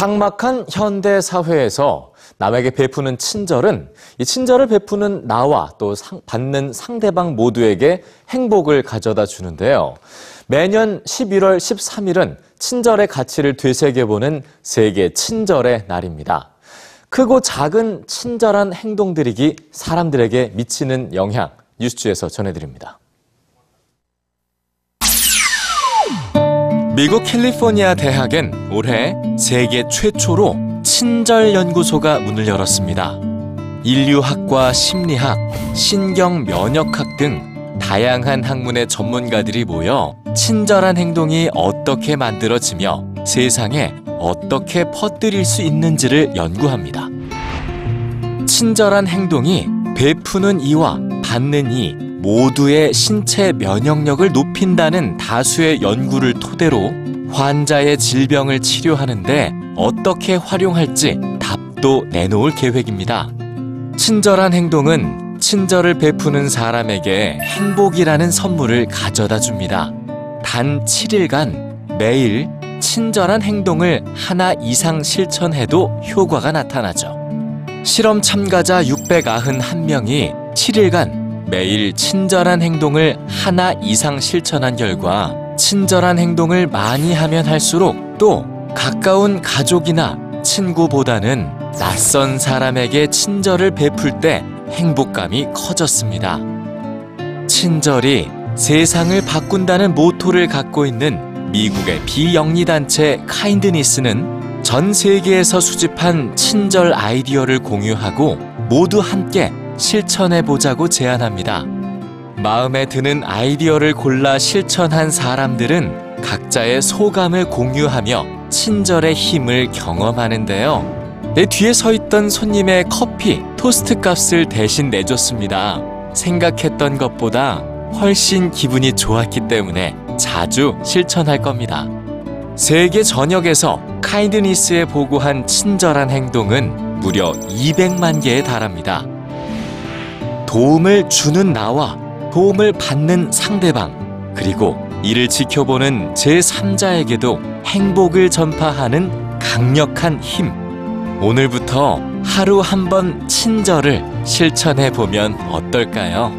삭막한 현대 사회에서 남에게 베푸는 친절은 이 친절을 베푸는 나와 또 상- 받는 상대방 모두에게 행복을 가져다 주는데요. 매년 11월 13일은 친절의 가치를 되새겨보는 세계 친절의 날입니다. 크고 작은 친절한 행동들이기 사람들에게 미치는 영향 뉴스주에서 전해드립니다. 미국 캘리포니아 대학엔 올해 세계 최초로 친절 연구소가 문을 열었습니다. 인류학과 심리학, 신경 면역학 등 다양한 학문의 전문가들이 모여 친절한 행동이 어떻게 만들어지며 세상에 어떻게 퍼뜨릴 수 있는지를 연구합니다. 친절한 행동이 베푸는 이와 받는 이 모두의 신체 면역력을 높인다는 다수의 연구를 토대로 환자의 질병을 치료하는데 어떻게 활용할지 답도 내놓을 계획입니다. 친절한 행동은 친절을 베푸는 사람에게 행복이라는 선물을 가져다 줍니다. 단 7일간 매일 친절한 행동을 하나 이상 실천해도 효과가 나타나죠. 실험 참가자 691명이 7일간 매일 친절한 행동을 하나 이상 실천한 결과 친절한 행동을 많이 하면 할수록 또 가까운 가족이나 친구보다는 낯선 사람에게 친절을 베풀 때 행복감이 커졌습니다. 친절이 세상을 바꾼다는 모토를 갖고 있는 미국의 비영리 단체 카인드니스는 전 세계에서 수집한 친절 아이디어를 공유하고 모두 함께 실천해 보자고 제안합니다. 마음에 드는 아이디어를 골라 실천한 사람들은 각자의 소감을 공유하며 친절의 힘을 경험하는데요. 내 뒤에 서 있던 손님의 커피, 토스트 값을 대신 내줬습니다. 생각했던 것보다 훨씬 기분이 좋았기 때문에 자주 실천할 겁니다. 세계 전역에서 카인드니스에 보고한 친절한 행동은 무려 200만 개에 달합니다. 도움을 주는 나와 도움을 받는 상대방, 그리고 이를 지켜보는 제3자에게도 행복을 전파하는 강력한 힘. 오늘부터 하루 한 번 친절을 실천해 보면 어떨까요?